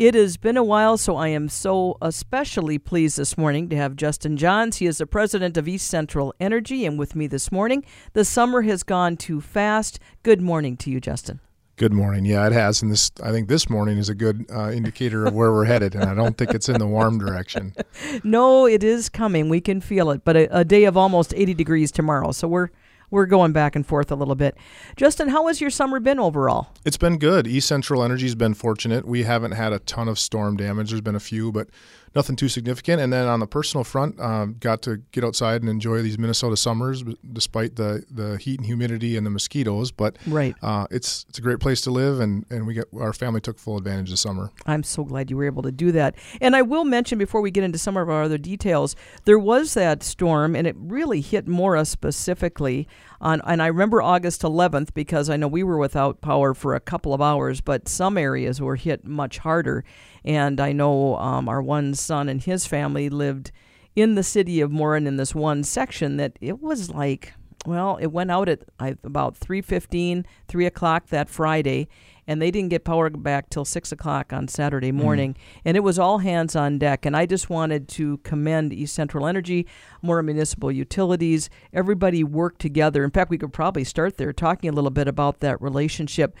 It has been a while, so I am so especially pleased this morning to have Justin Jahnz. He is the president of East Central Energy, and with me this morning. The summer has gone too fast. Good morning to you, Justin. Good morning. Yeah, it has, and this I think this morning is a good uh, indicator of where we're headed, and I don't think it's in the warm direction. No, it is coming. We can feel it, but a, a day of almost 80 degrees tomorrow, so we're we're going back and forth a little bit. Justin, how has your summer been overall? It's been good. East Central Energy's been fortunate. We haven't had a ton of storm damage. There's been a few, but nothing too significant. And then on the personal front, um, got to get outside and enjoy these Minnesota summers, despite the, the heat and humidity and the mosquitoes. But right, uh, it's it's a great place to live, and and we get our family took full advantage this summer. I'm so glad you were able to do that. And I will mention before we get into some of our other details, there was that storm, and it really hit Mora specifically. On, and I remember August 11th because I know we were without power for a couple of hours, but some areas were hit much harder. And I know um, our one son and his family lived in the city of Mora in this one section that it was like, well, it went out at about 3.15, 3 o'clock that Friday, and they didn't get power back till 6 o'clock on Saturday mm-hmm. morning. Mm. And it was all hands on deck. And I just wanted to commend East Central Energy, Mora Municipal Utilities. Everybody worked together. In fact, we could probably start there talking a little bit about that relationship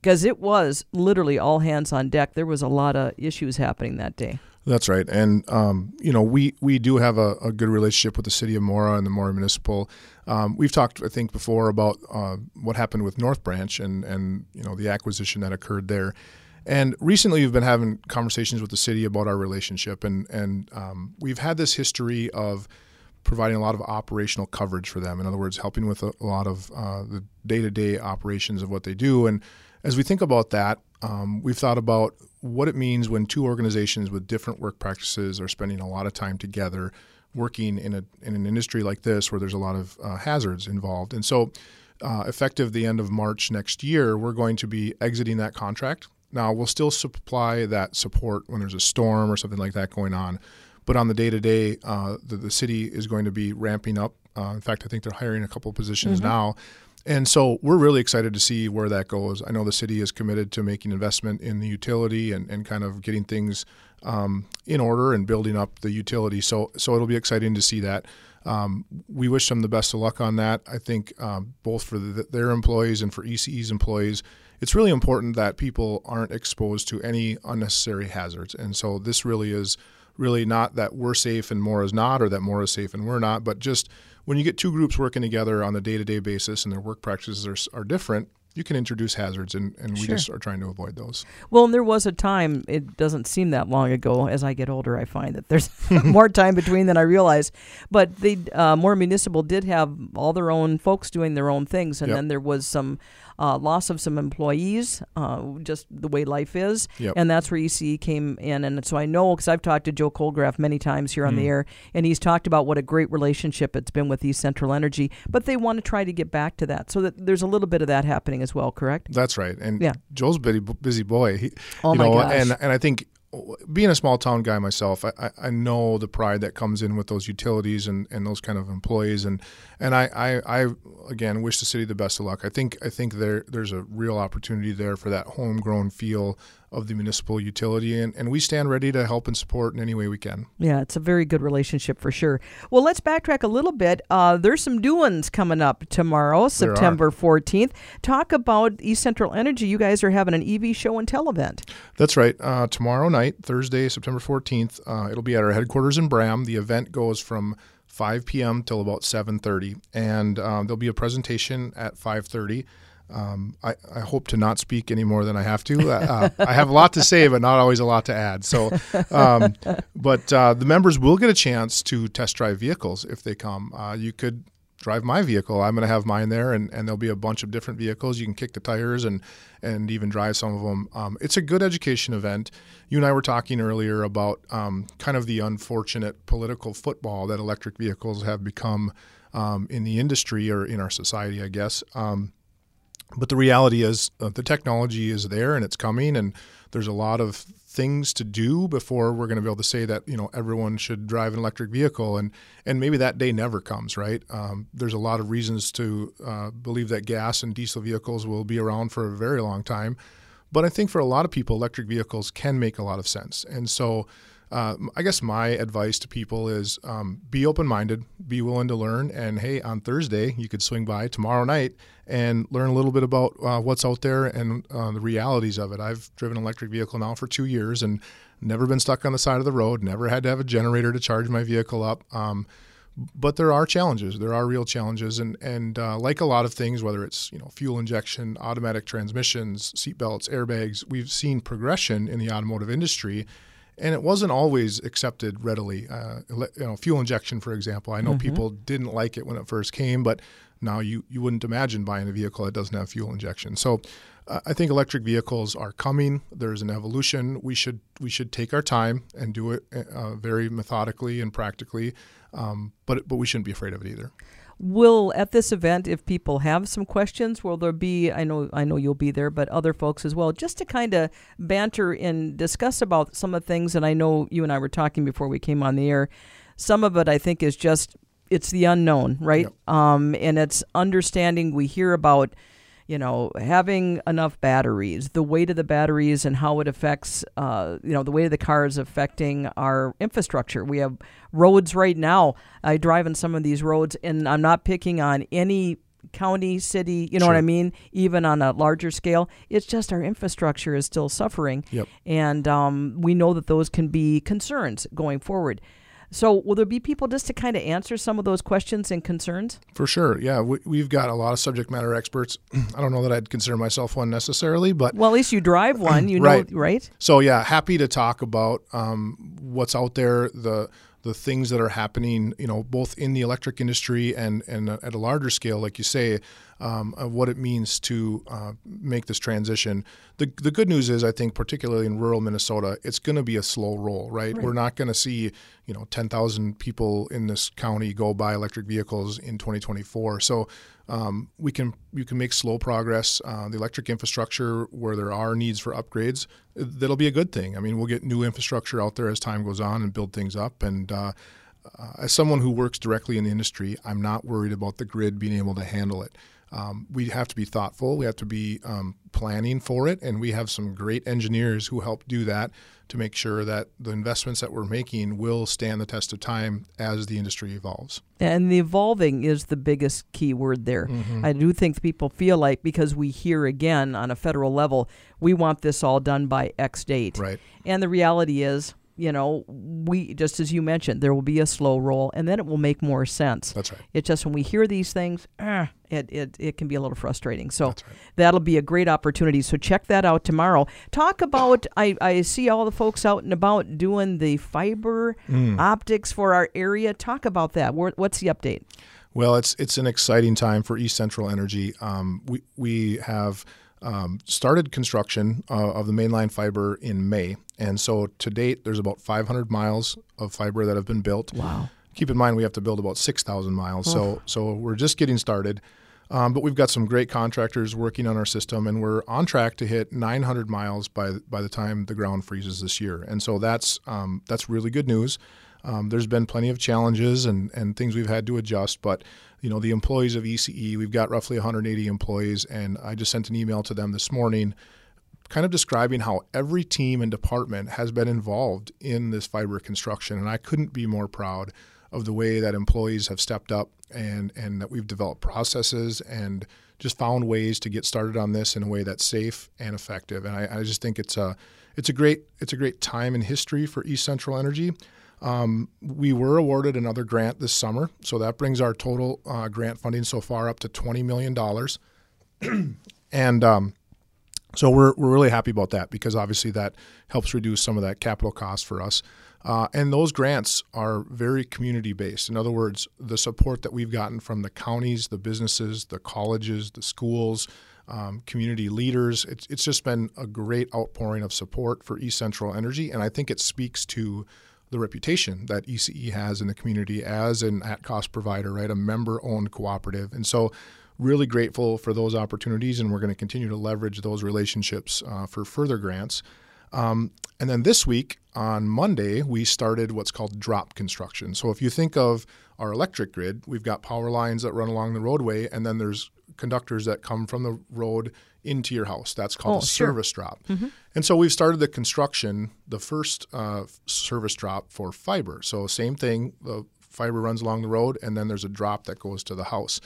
because it was literally all hands on deck. There was a lot of issues happening that day. That's right, and um, you know we we do have a, a, good relationship with the city of Mora and the Mora Municipal. Um, we've talked, I think, before about uh, what happened with North Branch and and you know the acquisition that occurred there. And recently, we've been having conversations with the city about our relationship, and and um, we've had this history of providing a lot of operational coverage for them. In other words, helping with a, a lot of uh, the day to day operations of what they do, and as we think about that, um, we've thought about what it means when two organizations with different work practices are spending a lot of time together working in, a, in an industry like this where there's a lot of uh, hazards involved. And so, uh, effective the end of March next year, we're going to be exiting that contract. Now, we'll still supply that support when there's a storm or something like that going on. But on the day to day, the city is going to be ramping up. Uh, in fact, I think they're hiring a couple positions mm-hmm. now and so we're really excited to see where that goes. I know the city is committed to making investment in the utility and, and kind of getting things um, in order and building up the utility. So so it'll be exciting to see that. Um, we wish them the best of luck on that. I think um, both for the, their employees and for ECE's employees, it's really important that people aren't exposed to any unnecessary hazards. And so this really is really not that we're safe and Mora is not, or that Mora is safe and we're not, but just when you get two groups working together on a day to day basis and their work practices are, are different, you can introduce hazards, and, and we sure. just are trying to avoid those. Well, and there was a time, it doesn't seem that long ago. As I get older, I find that there's more time between than I realize. But the uh, Mora Municipal did have all their own folks doing their own things, and yep. then there was some uh, loss of some employees, uh, just the way life is. Yep. And that's where ECE came in. And so I know because I've talked to Joe Kohlgraf many times here on mm. the air, and he's talked about what a great relationship it's been with East Central Energy. But they want to try to get back to that. So that there's a little bit of that happening as well, correct? That's right. And yeah. Joe's a busy, busy boy. He, oh you my know, gosh. And, and I think being a small town guy myself, I, I know the pride that comes in with those utilities and, and those kind of employees, and and I, I, I again wish the city the best of luck. I think I think there there's a real opportunity there for that homegrown feel of the municipal utility, and, and we stand ready to help and support in any way we can. Yeah, it's a very good relationship for sure. Well, let's backtrack a little bit. Uh, there's some doings coming up tomorrow, September 14th. Talk about East Central Energy. You guys are having an EV show and tell event. That's right. Uh, tomorrow night, Thursday, September 14th, uh, it'll be at our headquarters in Braham. The event goes from 5 p.m. till about 7:30, and um, there'll be a presentation at 5:30 um, I, I, hope to not speak any more than I have to. Uh, uh, I have a lot to say, but not always a lot to add. So, um, but uh, the members will get a chance to test drive vehicles if they come. Uh, you could drive my vehicle. I'm going to have mine there, and, and there'll be a bunch of different vehicles. You can kick the tires and and even drive some of them. Um, it's a good education event. You and I were talking earlier about um, kind of the unfortunate political football that electric vehicles have become um, in the industry or in our society, I guess. Um, but the reality is, uh, the technology is there and it's coming, and there's a lot of things to do before we're going to be able to say that you know everyone should drive an electric vehicle, and and maybe that day never comes, right? Um, there's a lot of reasons to uh, believe that gas and diesel vehicles will be around for a very long time, But I think for a lot of people, electric vehicles can make a lot of sense. And so uh, I guess my advice to people is um, be open minded, be willing to learn. And hey, on Thursday, you could swing by tomorrow night and learn a little bit about uh, what's out there and uh, the realities of it. I've driven an electric vehicle now for two years and never been stuck on the side of the road, never had to have a generator to charge my vehicle up. Um, but there are challenges. There are real challenges, and and uh, like a lot of things, whether it's you know fuel injection, automatic transmissions, seatbelts, airbags, we've seen progression in the automotive industry, and it wasn't always accepted readily. Uh, you know, fuel injection, for example, I know mm-hmm. people didn't like it when it first came, but now you you wouldn't imagine buying a vehicle that doesn't have fuel injection. So. Uh, I think electric vehicles are coming. There's an evolution. We should we should take our time and do it uh, very methodically and practically. Um, but but we shouldn't be afraid of it either. Will at this event, if people have some questions, will there be? I know I know you'll be there, but other folks as well, just to kind of banter and discuss about some of the things. And I know you and I were talking before we came on the air. Some of it I think is just it's the unknown, right? Yep. Um, and it's understanding. We hear about you know, having enough batteries, the weight of the batteries and how it affects, uh, you know, the weight of the cars affecting our infrastructure. We have roads right now. I drive on some of these roads, and I'm not picking on any county, city, you know sure. what I mean? Even on a larger scale, it's just our infrastructure is still suffering. Yep. And um, we know that those can be concerns going forward. So, will there be people just to kind of answer some of those questions and concerns? For sure. Yeah. We, have got a lot of subject matter experts. I don't know that I'd consider myself one necessarily, but. Well, at least you drive one, you right. know, right? So, yeah, happy to talk about um, what's out there, the the things that are happening, you know, both in the electric industry and and at a larger scale, like you say, um, of what it means to uh, make this transition. The the good news is, I think, particularly in rural Minnesota, it's going to be a slow roll, right? right. We're not going to see, you know, 10,000 people in this county go buy electric vehicles in 2024. So um, we can you can make slow progress. Uh, the electric infrastructure, where there are needs for upgrades, that'll be a good thing. I mean, we'll get new infrastructure out there as time goes on and build things up. And uh, uh, as someone who works directly in the industry, I'm not worried about the grid being able to handle it. Um, we have to be thoughtful. We have to be um, planning for it, and we have some great engineers who help do that to make sure that the investments that we're making will stand the test of time as the industry evolves. And the evolving is the biggest key word there. Mm-hmm. I do think people feel like because we hear again on a federal level, we want this all done by X date. Right. And the reality is, you know, we just as you mentioned, there will be a slow roll, and then it will make more sense. That's right. It's just when we hear these things, eh, it, it it can be a little frustrating. So right. that'll be a great opportunity. So check that out tomorrow. Talk about I, I see all the folks out and about doing the fiber mm. optics for our area. Talk about that. What's the update? Well, it's it's an exciting time for East Central Energy. Um, we we have um, started construction uh, of the mainline fiber in May, and so to date, there's about 500 miles of fiber that have been built. Wow! Keep in mind, we have to build about 6,000 miles, oh. so so we're just getting started. Um, but we've got some great contractors working on our system, and we're on track to hit 900 miles by by the time the ground freezes this year. And so that's um, that's really good news. Um, there's been plenty of challenges and, and things we've had to adjust, but you know the employees of ECE, we've got roughly 180 employees, and I just sent an email to them this morning, kind of describing how every team and department has been involved in this fiber construction, and I couldn't be more proud of the way that employees have stepped up and and that we've developed processes and just found ways to get started on this in a way that's safe and effective. And I, I just think it's a it's a great it's a great time in history for East Central Energy. Um, we were awarded another grant this summer, so that brings our total uh, grant funding so far up to $20 million. and um, so we're, we're really happy about that because obviously that helps reduce some of that capital cost for us. Uh, and those grants are very community based. In other words, the support that we've gotten from the counties, the businesses, the colleges, the schools, um, community leaders, it's, it's just been a great outpouring of support for East Central Energy. And I think it speaks to the reputation that ECE has in the community as an at cost provider, right? A member owned cooperative. And so, really grateful for those opportunities, and we're going to continue to leverage those relationships uh, for further grants. Um, and then this week on Monday, we started what's called drop construction. So if you think of our electric grid, we've got power lines that run along the roadway, and then there's conductors that come from the road into your house. That's called Oh, a sure. service drop. And so we've started the construction, the first uh, service drop for fiber. So same thing, the fiber runs along the road, and then there's a drop that goes to the house.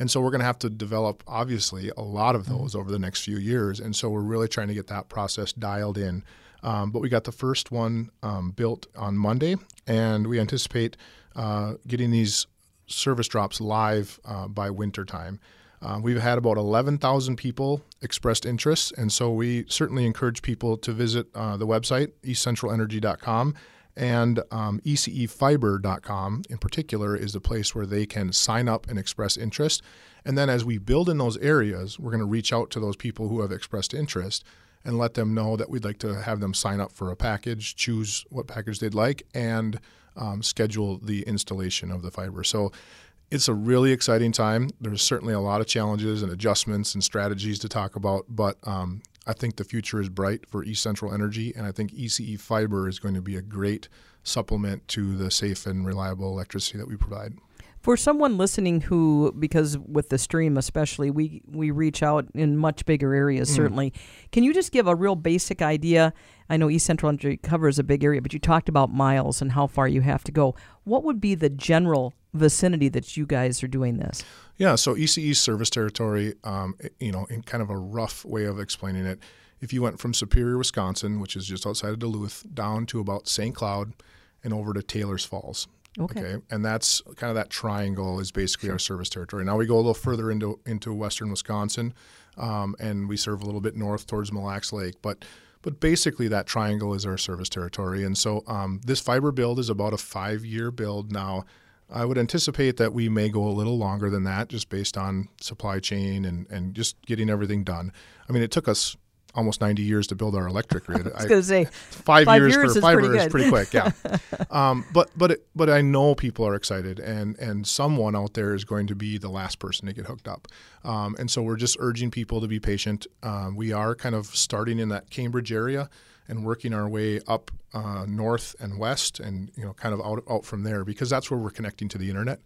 And so we're going to have to develop, obviously, a lot of those over the next few years. And so we're really trying to get that process dialed in. Um, but we got the first one um, built on Monday, and we anticipate uh, getting these service drops live uh, by winter time. Uh, we've had about 11,000 people expressed interest, and so we certainly encourage people to visit uh, the website, eastcentralenergy.com, and um, ecefiber.com in particular is the place where they can sign up and express interest. And then as we build in those areas, we're going to reach out to those people who have expressed interest and let them know that we'd like to have them sign up for a package, choose what package they'd like, and um, schedule the installation of the fiber. So it's a really exciting time. There's certainly a lot of challenges and adjustments and strategies to talk about, but um, I think the future is bright for East Central Energy, and I think ECE Fiber is going to be a great supplement to the safe and reliable electricity that we provide. For someone listening who, because with the stream especially, we we reach out in much bigger areas. Certainly, can you just give a real basic idea? I know East Central Energy covers a big area, but you talked about miles and how far you have to go. What would be the general vicinity that you guys are doing this? Yeah, so ECE service territory, um, you know, in kind of a rough way of explaining it, if you went from Superior, Wisconsin, which is just outside of Duluth, down to about St. Cloud and over to Taylor's Falls. Okay. And that's kind of that triangle is basically our service territory. Now we go a little further into into western Wisconsin, um, and we serve a little bit north towards Mille Lacs Lake, but but basically that triangle is our service territory. And so um, this fiber build is about a five year build now. I would anticipate that we may go a little longer than that, just based on supply chain and, and just getting everything done. I mean, it took us almost 90 years to build our electric grid. I was going to say, five, Five years, years for is fiber pretty is pretty quick. Yeah, um, but but it, but I know people are excited, and and someone out there is going to be the last person to get hooked up, um, and so we're just urging people to be patient. Um, we are kind of starting in that Cambridge area and working our way up uh, north and west, and you know kind of out out from there because that's where we're connecting to the internet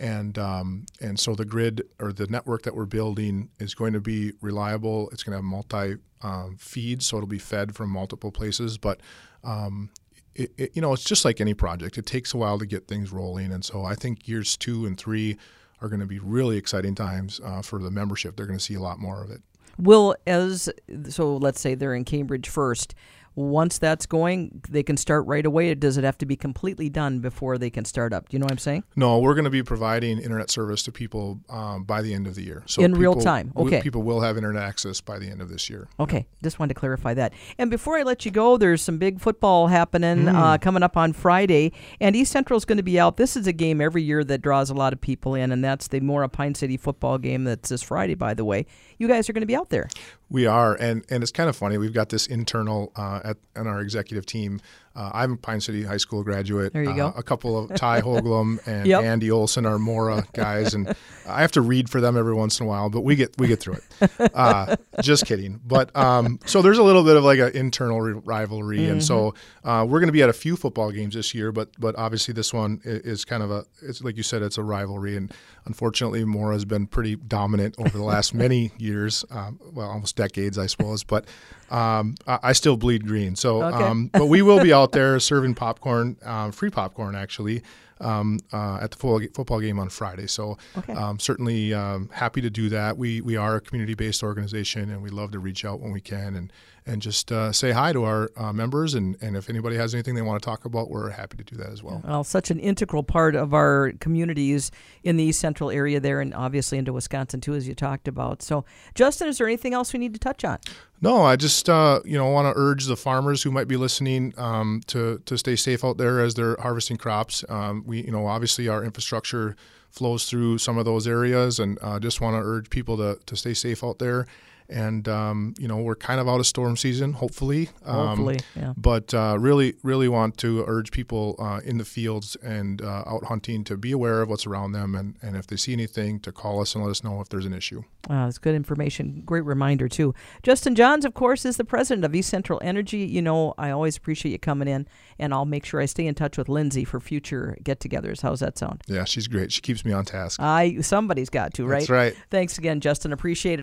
and um, and so the grid or the network that we're building is going to be reliable. It's going to have multi um, feeds, so it'll be fed from multiple places. But um, it, it, you know, it's just like any project. It takes a while to get things rolling, and so I think years two and three are going to be really exciting times uh, for the membership. They're going to see a lot more of it. will as so let's say they're in Cambridge first. Once that's going, they can start right away. Or does it have to be completely done before they can start up? Do you know what I'm saying? No, we're going to be providing internet service to people um, by the end of the year. So In real time. Okay. people will have internet access by the end of this year. Okay, just wanted to clarify that. And before I let you go, there's some big football happening uh, coming up on Friday, and East Central is going to be out. This is a game every year that draws a lot of people in, and that's the Mora Pine City football game that's this Friday, by the way. You guys are going to be out there. We are, and and it's kind of funny. We've got this internal uh, at on our executive team. Uh, I'm a Pine City High School graduate. There you uh, go. A couple of Ty Hoglum and Yep. Andy Olson are Mora guys, and I have to read for them every once in a while, but we get we get through it. Uh, just kidding. But um, so there's a little bit of like an internal ri- rivalry, and so Mm-hmm. uh, we're going to be at a few football games this year. But but obviously this one is kind of a it's like you said, it's a rivalry, and unfortunately Mora has been pretty dominant over the last many years, um, well almost decades, I suppose. But um, I, I still bleed green. So, Okay. um, but we will be out there serving popcorn, uh, free popcorn actually, um, uh, at the football, football game on Friday. So, Okay. um, certainly um, happy to do that. We we are a community based organization, and we love to reach out when we can and and just uh, say hi to our uh, members. And and if anybody has anything they want to talk about, we're happy to do that as well. Well, such an integral part of our communities in the East Central area there, and obviously into Wisconsin too, as you talked about. So, Justin, is there anything else we need to touch on? No, I just uh, you know want to urge the farmers who might be listening um, to to stay safe out there as they're harvesting crops. Um, we you know obviously our infrastructure flows through some of those areas, and uh, just want to urge people to to stay safe out there. And um, you know we're kind of out of storm season, hopefully. Um, Hopefully, yeah. But uh, really, really want to urge people uh, in the fields and uh, out hunting to be aware of what's around them, and, and if they see anything, to call us and let us know if there's an issue. Wow, that's good information. Great reminder, too. Justin Jahnz, of course, is the president of East Central Energy. You know, I always appreciate you coming in, and I'll make sure I stay in touch with Lindsay for future get togethers. How's that sound? Yeah, she's great. She keeps me on task. I Somebody's got to, right? That's right. Thanks again, Justin. Appreciate it.